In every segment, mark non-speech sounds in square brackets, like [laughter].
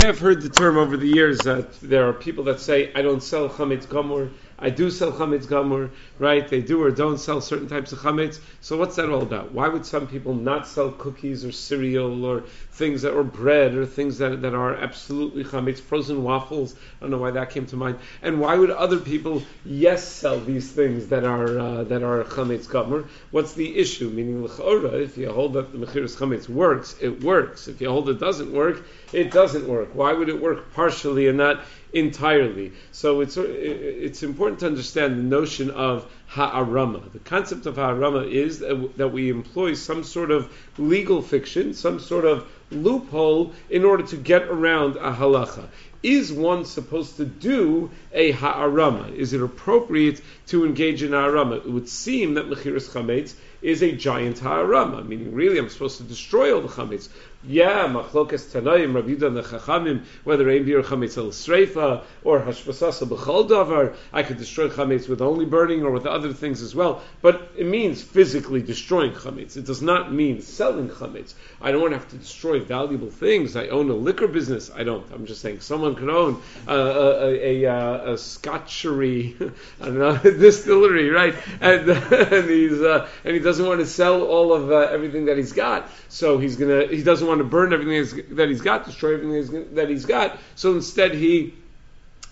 I've heard the term over the years that there are people that say, I don't sell chametz gamur, I do sell chametz gamur, right? They do or don't sell certain types of chametz. So what's that all about? Why would some people not sell cookies or cereal or things that or bread or things that, that are absolutely chametz, frozen waffles? I don't know why that came to mind. And why would other people yes sell these things that are uh, that are chametz gamur? What's the issue? Meaning l'chora, if you hold that the mechiras chametz works, it works. If you hold it doesn't work, it doesn't work. Why would it work partially and not entirely? So it's uh, it's important to understand the notion of ha'arama. The concept of ha'arama is that we employ some sort of legal fiction, some sort of loophole in order to get around a halacha. Is one supposed to do a ha'arama? Is it appropriate to engage in ha'arama? It would seem that mechiras chametz is a giant ha'arama, meaning really I'm supposed to destroy all the chametz. Yeah, machlokas tanaim, Rabbi the Chachamim, whether ein bir chametz el sreifa or hashvasasa b'chol davar, I could destroy chametz with only burning or with other things as well. But it means physically destroying chametz. It does not mean selling chametz. I don't want to have to destroy valuable things. I own a liquor business. I don't. I'm just saying someone could own a, a, a, a scotchery, [laughs] I don't know, [laughs] distillery, right? And, [laughs] and he's uh, and he doesn't want to sell all of uh, everything that he's got. So he's gonna. He doesn't want to burn everything that he's got, destroy everything that he's got. So instead, he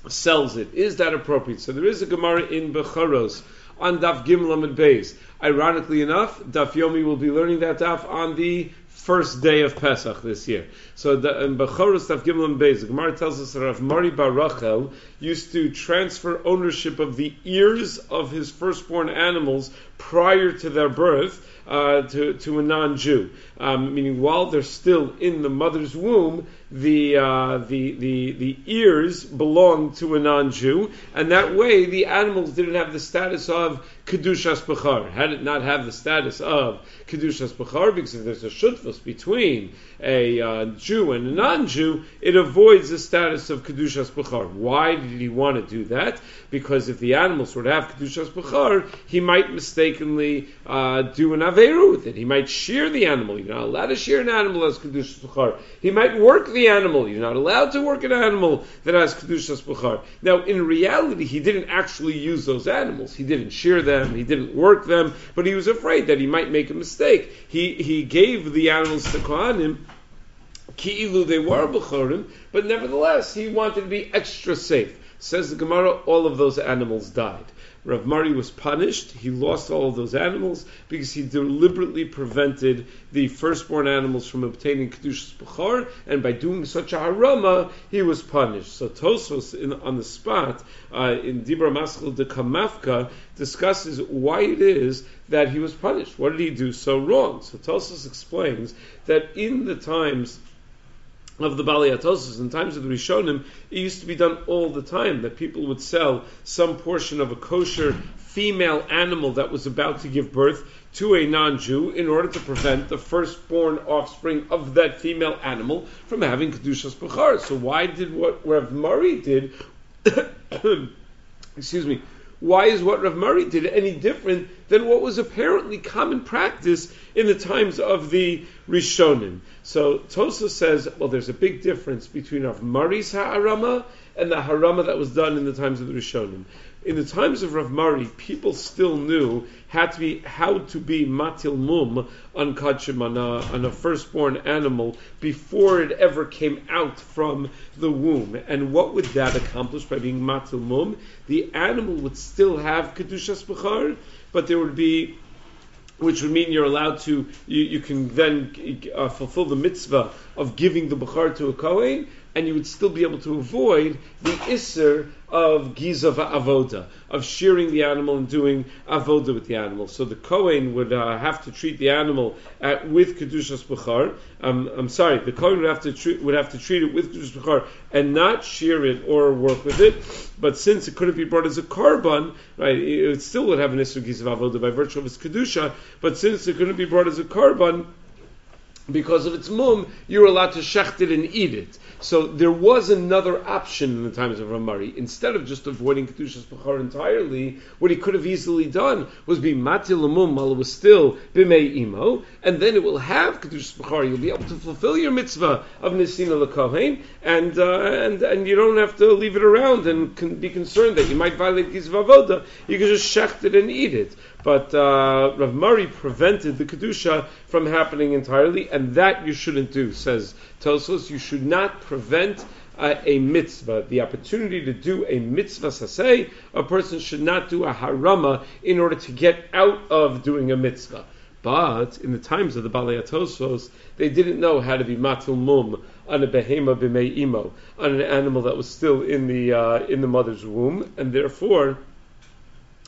sells it. Is that appropriate? So there is a Gemara in Bechoros on Daf Gimel and Beis. Ironically enough, Daf Yomi will be learning that Daf on the first day of Pesach this year. So the, in Bechoros Daf Gimel and Beis, the Gemara tells us that Rav Mari bar Rachel used to transfer ownership of the ears of his firstborn animals prior to their birth uh, to, to a non-Jew, um, meaning while they're still in the mother's womb, the, uh, the, the, the ears belong to a non-Jew, and that way the animals didn't have the status of Kedushas Bechar. Had it not have the status of Kedushas Bechar, because if there's a shutfus between a uh, Jew and a non-Jew, it avoids the status of Kedushas Bechar. Why did he want to do that? Because if the animals were to have Kedushas Bechar, he might mistakenly uh, do an Averu with it. He might shear the animal. You're not allowed to shear an animal as Kedushas Bechar. He might work the animal. You're not allowed to work an animal that has Kedushas Bechar. Now, in reality, he didn't actually use those animals. He didn't shear them them, he didn't work them, but he was afraid that he might make a mistake. He, he gave the animals to Kohanim, ki'ilu they were Bechorim, but nevertheless, he wanted to be extra safe. Says the Gemara, all of those animals died. Rav Mari was punished. He lost all of those animals because he deliberately prevented the firstborn animals from obtaining Kedushas Bechar, and by doing such a harama, he was punished. So Tosos, in, on the spot, uh, in Dibra Maschil de Kamafka, discusses why it is that he was punished. What did he do so wrong? So Tosos explains that in the times of the Baliatosis in times of the Rishonim, it used to be done all the time that people would sell some portion of a kosher female animal that was about to give birth to a non-Jew in order to prevent the firstborn offspring of that female animal from having kedushas bechar. So why did what Rav Mari did? [coughs] excuse me. Why is what Rav Mari did any different than what was apparently common practice in the times of the Rishonim? So Tosa says, well, there's a big difference between Rav Mari's ha'arama and the harama that was done in the times of the Rishonim in the times of Rav Mari, people still knew how to be how to be matil mum on kachim on a, on a firstborn animal before it ever came out from the womb. And what would that accomplish by being matil mum? The animal would still have kedushas bechar, but there would be which would mean you're allowed to, you, you can then uh, fulfill the mitzvah of giving the Bukhar to a Kohen, and you would still be able to avoid the Isser of Giza Avoda, of shearing the animal and doing Avoda with the animal. So the Kohen would uh, have to treat the animal at, with Kedushas Bechar. Um, I'm sorry, the Kohen would have to treat, would have to treat it with Kedushas Bechar and not shear it or work with it. But since it couldn't be brought as a korban, right, it still would have an Isser Giza Avoda by virtue of its Kedusha, but since it couldn't be brought as a korban, because of its mum, you're allowed to shecht it and eat it. So there was another option in the times of Ramari. Instead of just avoiding Kedushas Bechar entirely, what he could have easily done was be Matil Mum while it was still Bimei Imo, and then it will have Kedushas Bechar. You'll be able to fulfill your mitzvah of Nisina Lekohen, and, uh, and, and you don't have to leave it around and be concerned that you might violate Gizva Avoda. You can just shecht it and eat it but uh, Rav Mari prevented the kedusha from happening entirely, and that you shouldn't do. Says Tosos, you should not prevent uh, a mitzvah, the opportunity to do a mitzvah saseh. A person should not do a harama in order to get out of doing a mitzvah. But in the times of the Balei Tosos, they didn't know how to be matul mum on a behema b'mei imo, on an animal that was still in the uh, in the mother's womb, and therefore,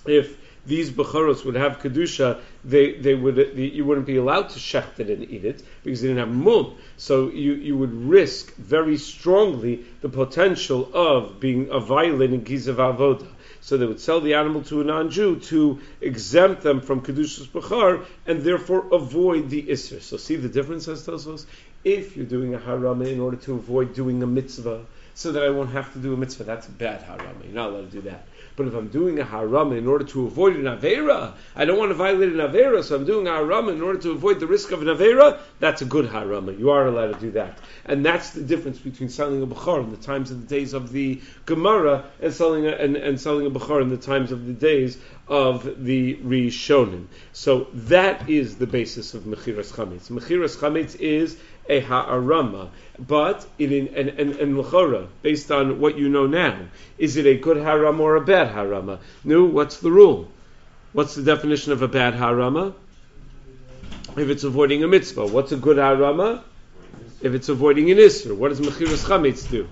if these Becharos would have Kedusha, they, they would, you wouldn't be allowed to shecht it and eat it because they didn't have mum. So you, you would risk very strongly the potential of being a violating Gizav Avoda. So they would sell the animal to a non-Jew to exempt them from Kedushas Bechar and therefore avoid the Isser. So see the difference, as Tosos? If you're doing a harama in order to avoid doing a mitzvah, so that I won't have to do a mitzvah, that's bad harama. You're not allowed to do that. But if I'm doing a haram in order to avoid an avera, I don't want to violate an avera, so I'm doing a haram in order to avoid the risk of an avera. That's a good haram. You are allowed to do that, and that's the difference between selling a bukhar in the times of the days of the Gemara and selling a, and, and selling a bukhar in the times of the days of the Rishonim. So that is the basis of Mechiras Chametz. Mechiras Chametz is a ha'arama. But in and and, and l'chora, based on what you know now, is it a good harama or a bad harama? No, what's the rule? What's the definition of a bad harama? If it's avoiding a mitzvah, what's a good harama? If it's avoiding an isser, what does mechiras chametz do?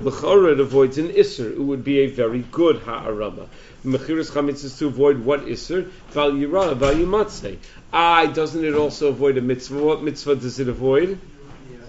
L'chora it avoids an isser. It would be a very good ha'arama. Mechiras chametz is to avoid what isser? Val yira, val yimatzeh. Ah, doesn't it also avoid a mitzvah? What mitzvah does it avoid?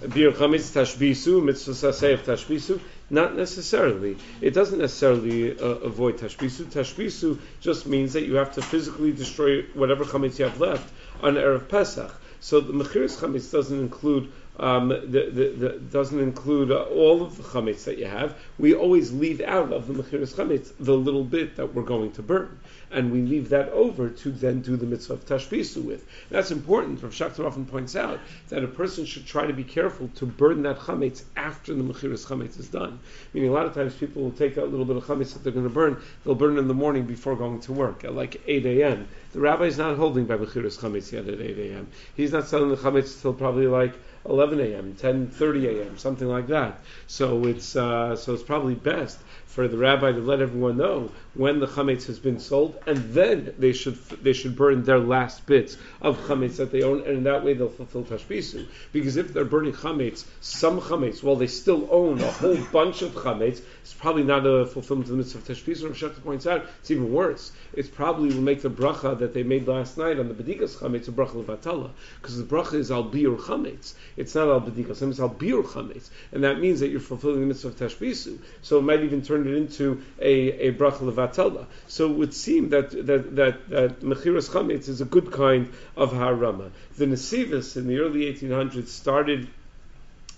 Bir chametz tashbisu, mitzvah saseh tashbisu. Not necessarily. It doesn't necessarily uh, avoid tashbisu. Tashbisu just means that you have to physically destroy whatever chametz you have left on erev Pesach. So the mechiras chametz doesn't include um, the, the, the, doesn't include all of the chametz that you have. We always leave out of the mechiras chametz the little bit that we're going to burn, and we leave that over to then do the mitzvah of tashbisu with. That's important. Rav Schachter often points out that a person should try to be careful to burn that chametz after the mechiras chametz is done. Meaning, a lot of times people will take a little bit of chametz that they're going to burn. They'll burn it in the morning before going to work at like 8 a.m. The rabbi is not holding by mechiras chametz yet at 8 a.m. He's not selling the chametz till probably like 11 a.m., 10:30 a.m., something like that. So it's uh, so it's probably best for the rabbi to let everyone know when the chametz has been sold, and then they should they should burn their last bits of chametz that they own, and in that way they'll fulfill tashbisu. Because if they're burning chametz, some chametz, while they still own a whole bunch of chametz, it's probably not a fulfillment of the mitzvah of tashbisu. Rav Schachter points out it's even worse. It probably will make the bracha that they made last night on the bedikas chametz a bracha levatala, because the bracha is al biur chametz. It's not al bedikas, it's al biur chametz, and that means that you're fulfilling the mitzvah of tashbisu. So it might even turn it into a, a bracha levatala. So it would seem that that that, that mechiras chametz is a good kind of harama. The Nesivos in the early 1800s started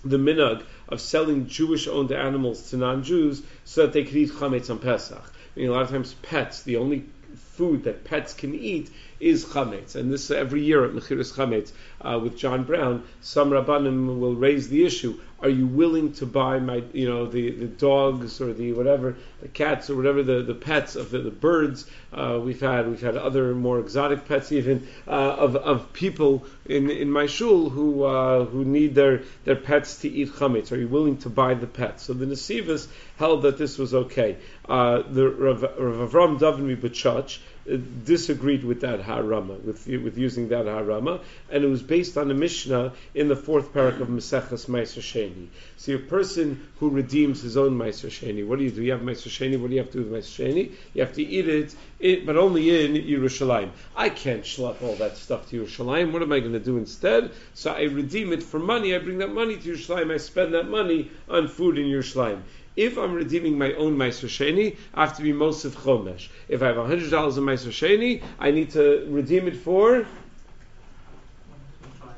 the minhag of selling Jewish-owned animals to non-Jews so that they could eat chametz on Pesach. I mean, a lot of times pets, the only food that pets can eat is chametz, and this every year at Mechiras Chametz uh, with John Brown, some rabbanim will raise the issue: Are you willing to buy my, you know, the, the dogs or the whatever, the cats or whatever the, the pets of the, the birds uh, we've had? We've had other more exotic pets even uh, of, of people in, in my shul who uh, who need their, their pets to eat chametz. Are you willing to buy the pets? So the Nesivos held that this was okay. Uh, the Rav, Rav Avram Davin B'Chach disagreed with that harama, with with using that harama, and it was based on a mishnah in the fourth parak of Maseches Meiser Sheni. See, a person who redeems his own Meiser Sheni, what do you do? You have Meiser Sheni. What do you have to do with Meiser Sheni? You have to eat it, it, but only in Yerushalayim. I can't schlep all that stuff to Yerushalayim. What am I going to do instead? So I redeem it for money. I bring that money to Yerushalayim. I spend that money on food in Yerushalayim. If I'm redeeming my own Meiser Sheni, I have to be Mosif Chomesh. If I have $100 in Meiser Sheni, I need to redeem it for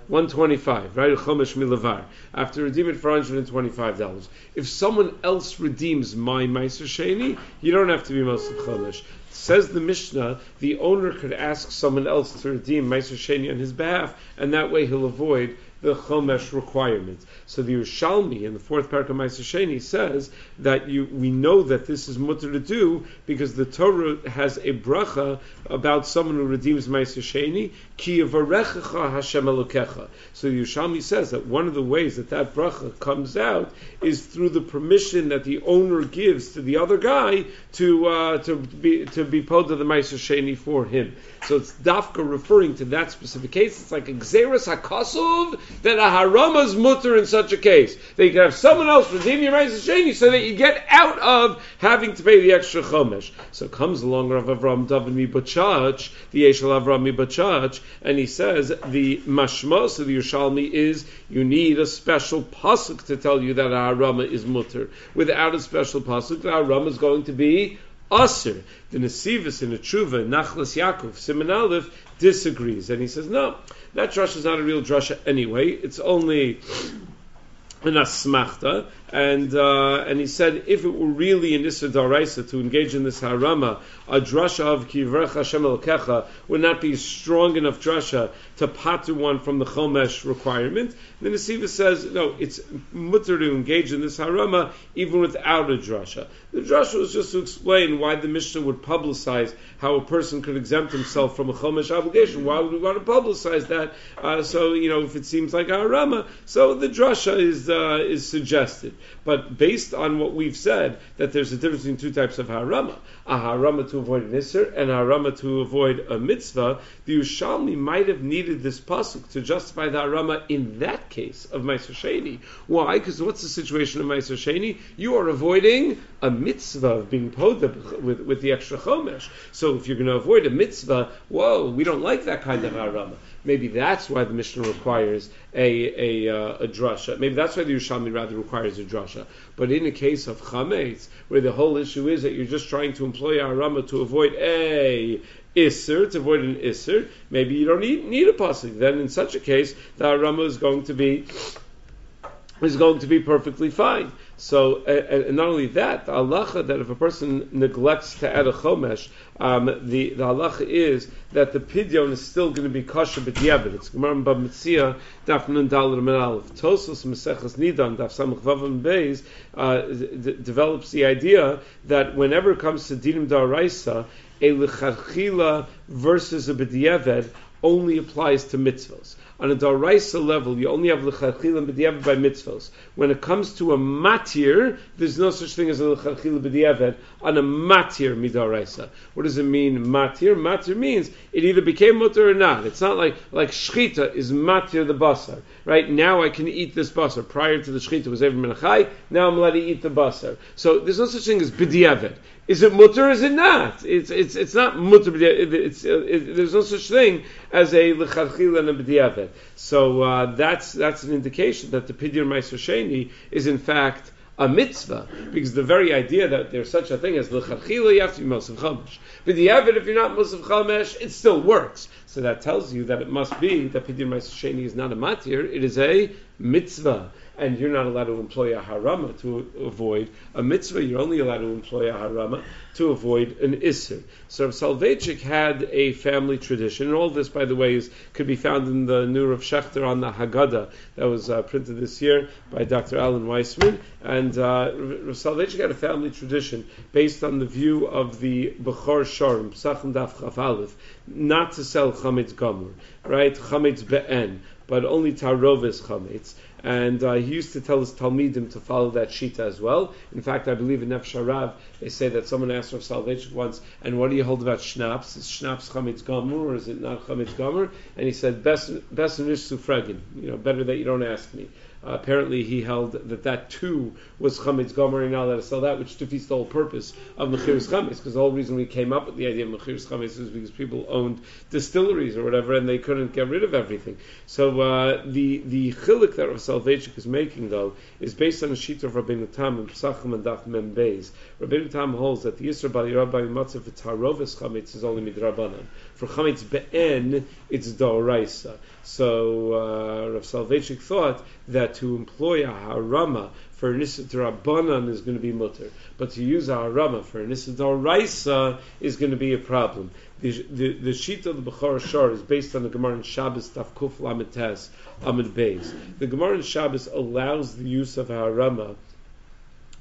125, right? Chomesh milavar. After redeem it for $125. If someone else redeems my Meiser Sheni, you don't have to be Mosif Chomesh. Says the Mishnah, the owner could ask someone else to redeem Meiser Sheni on his behalf, and that way he'll avoid the Chomesh requirements. So the Yerushalmi in the fourth parak of Sheni says that you we know that this is mutter to do because the Torah has a bracha about someone who redeems Sheni, ki Hashem Elokecha. So the Yerushalmi says that one of the ways that that bracha comes out is through the permission that the owner gives to the other guy to uh, to be to be pod of the Meiser Sheni for him. So it's dafka referring to that specific case. It's like a xeris hakasuv that a harama is mutter in such a case. That you can have someone else redeem your rights Meiser Sheni so that you get out of having to pay the extra chomesh. So comes along Rav Avram David Mibachach, the Yeshal Avram Mibachach, and he says the mashmos of the Yerushalmi is you need a special pasuk to tell you that a harama is mutter. Without a special pasuk, the harama is going to be Aser. The Nesivus in Tshuva, Nachlas Yaakov, Simon Aleph, disagrees. And he says, no, that drasha is not a real drasha anyway. It's only an asmachta, and uh, and he said if it were really an Issa Daraisa to engage in this harama, a drasha of Kivrech Hashem Kecha would not be strong enough drasha to patu one from the Chomesh requirement. Then the Siva says, no, it's mutter to engage in this harama even without a drasha. The drasha was just to explain why the Mishnah would publicize how a person could exempt himself from a Chomesh obligation. Why would we want to publicize that? Uh, so, you know, if it seems like a harama, so the drasha is, uh, is suggested. But based on what we've said, that there's a difference between two types of harama, a harama to avoid an isser and a harama to avoid a mitzvah, the Ushalmi might have needed this pasuk to justify the harama in that case of Meiser Sheni. Why? Because what's the situation of Meiser Sheni? You are avoiding a mitzvah of being podab with, with the extra chomesh. So if you're going to avoid a mitzvah, whoa, we don't like that kind of harama. Maybe that's why the Mishnah requires a, a, uh, a drasha. Maybe that's why the Yerushalmi rather requires a drasha. But in the case of chametz, where the whole issue is that you're just trying to employ harama to avoid a isser, to avoid an isser, maybe you don't need, need a pasuk. Then in such a case, the harama is going to be is going to be perfectly fine. So, uh, and not only that, the halacha that if a person neglects to add a chomesh, um, the, the halacha is that the pidyon is still going to be kosher b'diavad. It's Gemara Bamitzia, Daf Nun Dalar Menalef. Tosos Meseches Nidan, Daf Samach Vavam Beis, uh, develops the idea that whenever it comes to dinim daraisa, a lecharchila versus a b'diavad only applies to mitzvahs on a daraisa level, you only have l'chachila b'diavad by mitzvahs. When it comes to a matir, there's no such thing as a l'chachila b'diavad on a matir midaraisa. What does it mean, matir? Matir means it either became mutter or not. It's not like like shchita is matir the basar. Right now, I can eat this basar. Prior to the shchita was ever menachai. Now I'm allowed to eat the basar. So there's no such thing as b'diavad. Is it mutter? Is it not? It's it's it's not mutter. It's, it, there's no such thing as a lecharchila and a b'diavad. So uh, that's that's an indication that the meiser sheni is in fact a mitzvah because the very idea that there's such a thing as lecharchila you have to be mosif chamesh. B'diavad, if you're not mosif chamesh, it still works. So that tells you that it must be that pidyon meiser sheni is not a matir; it is a mitzvah and you're not allowed to employ a harama to avoid a mitzvah. You're only allowed to employ a harama to avoid an isser. So Soloveitchik had a family tradition, and all this, by the way, is, could be found in the Nur of Schachter on the Haggadah that was uh, printed this year by Dr. Alan Weissman. And uh, Soloveitchik had a family tradition based on the view of the Bechor Shor, Psachim Daf Chaf Aleph, not to sell chametz gamur, right? Chametz be'en, but only tarovis chametz. And uh, he used to tell his Talmidim to follow that shita as well. In fact, I believe in Nefesh they say that someone asked Rav Soloveitchik once, and what do you hold about schnapps? Is schnapps chametz gomer or is it not chametz gomer? And he said, best best in sufragin, you know, better that you don't ask me. Apparently, he held that that too was chametz gomer, and not allowed to sell that, which defeats the whole purpose of mechiras chametz. Because the whole reason we came up with the idea of mechiras chametz is because people owned distilleries or whatever, and they couldn't get rid of everything. So uh, the the chilik that Rav Soloveitchik is making though is based on a sheet of Rabbeinu Tam and Pesachim and Daf Mem Beis. Rabbeinu Tam holds that the Yisra Bali Rabbi Matzav V'Tarovis chametz is only midrabanan. For chametz be'en, it's doraisa. So uh, Rav Soloveitchik thought that to employ a harama for Rabbanan is going to be mutter, but to use a harama for Raisa is going to be a problem. The, the, the sheet of the Bechor Shor is based on the Gemara in Shabbos Taf Kuf Lamites Amid Beis. The Gemara in Shabbos allows the use of harama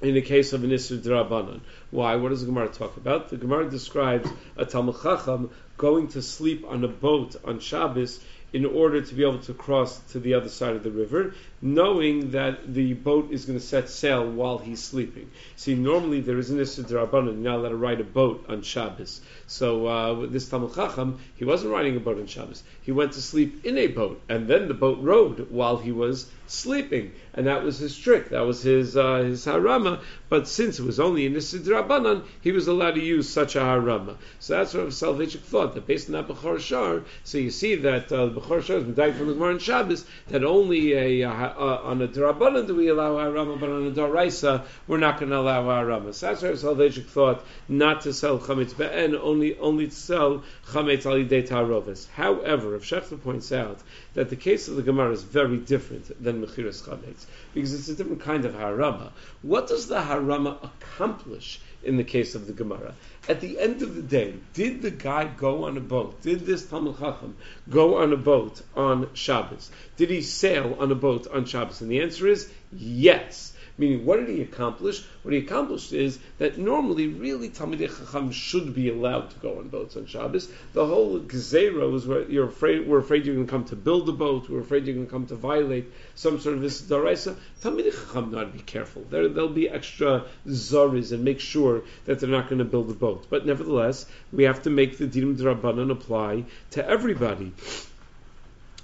in the case of an Isra Drabanan. Why? What does the Gemara talk about? The Gemara describes a Talmud Chacham going to sleep on a boat on Shabbos in order to be able to cross to the other side of the river, knowing that the boat is going to set sail while he's sleeping. See, normally there is an Issa Rabbanan, you're not allowed to ride a boat on Shabbos. So uh, this Talmud Chacham, he wasn't riding a boat on Shabbos. He went to sleep in a boat, and then the boat rode while he was sleeping, and that was his trick. That was his uh, his harama. But since it was only an Issa Rabbanan, he was allowed to use such a harama. So that's what Soloveitchik thought that based on that Bechor Shor. So you see that uh, the Bechor Shor died from the Gemara on Shabbos that only a uh, uh, on a Drabanan do we allow Harama, but on a Daraisa we're not going to allow Harama. So that's why Soloveitchik thought not to sell Chametz Be'en, only, only to sell Chametz Alidei Tarovis. However, if Schachter points out that the case of the Gemara is very different than Mechiras Chametz, because it's a different kind of Harama. What does the Harama accomplish in the case of the Gemara? At the end of the day, did the guy go on a boat? Did this Talmud Chacham go on a boat on Shabbos? Did he sail on a boat on Shabbos? And the answer is yes. Meaning, what did he accomplish? What he accomplished is that normally, really, Talmidei Chacham should be allowed to go on boats on Shabbos. The whole gzera was where you're afraid, we're afraid you're going to come to build a boat, we're afraid you're going to come to violate some sort of this daraisa. Talmidei Chacham know to be careful. There, there'll be extra zaris and make sure that they're not going to build a boat. But nevertheless, we have to make the dinim drabanan apply to everybody.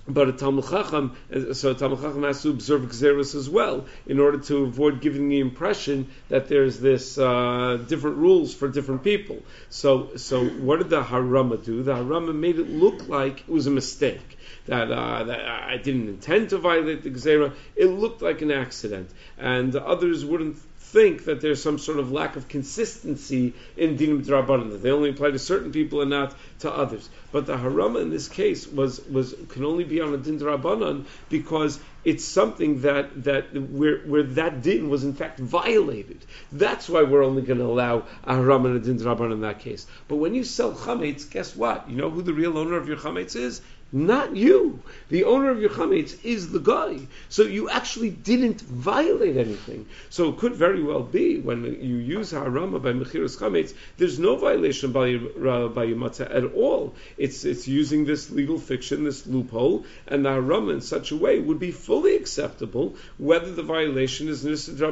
But a Talmud Chacham, so a Talmud Chacham has to observe Xeris as well in order to avoid giving the impression that there's this uh, different rules for different people. So, so what did the Harama do? The Harama made it look like it was a mistake. That, uh, that I didn't intend to violate the Gzera. It looked like an accident. And others wouldn't think that there's some sort of lack of consistency in dinim drabanan that they only apply to certain people and not to others. But the harama in this case was was can only be on a din drabanan because it's something that that where where that din was in fact violated. That's why we're only going to allow a harama and a din drabanan in that case. But when you sell chametz, guess what? You know who the real owner of your chametz is? Not you. The owner of your chametz is the guy. So you actually didn't violate anything. So it could very well be when you use harama by mechiras chametz, there's no violation by uh, by matzah at all. It's it's using this legal fiction, this loophole, and the harama in such a way would be fully acceptable whether the violation is an issa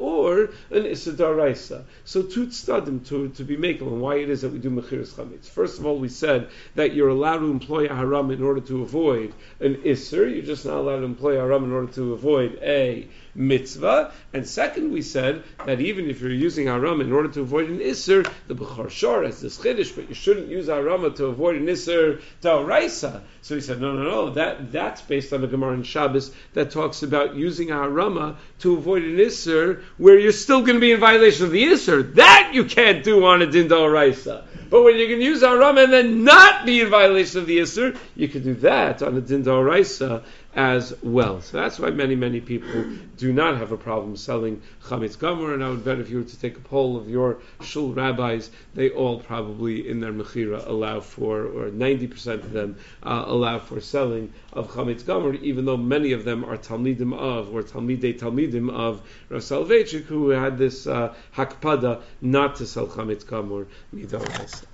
or an issa So two tzadim to to be making and why it is that we do mechiras chametz. First of all, we said that you're allowed to employ a harama in order to avoid an isser. You're just not allowed to employ haram in order to avoid a mitzvah. And second, we said that even if you're using haram in order to avoid an isser, the Bechor Shor has this chiddush, but you shouldn't use haram to avoid an isser raisa. So he said, no, no, no, that, that's based on the Gemara in Shabbos that talks about using a harama to avoid an isser where you're still going to be in violation of the isser. That you can't do on a din raisa. But when you can use Aram and then not be in violation of the Isser, you can do that on a Din Raisa as well. So that's why many, many people do not have a problem selling Chametz Gomer. And I would bet if you were to take a poll of your shul rabbis, they all probably in their Mechira allow for, or 90% of them uh, allow for selling of Chametz Gomer, even though many of them are Talmidim of, or Talmidei Talmidim of Rav Soloveitchik, who had this uh, hakpada not to sell Chametz Gomer midorais.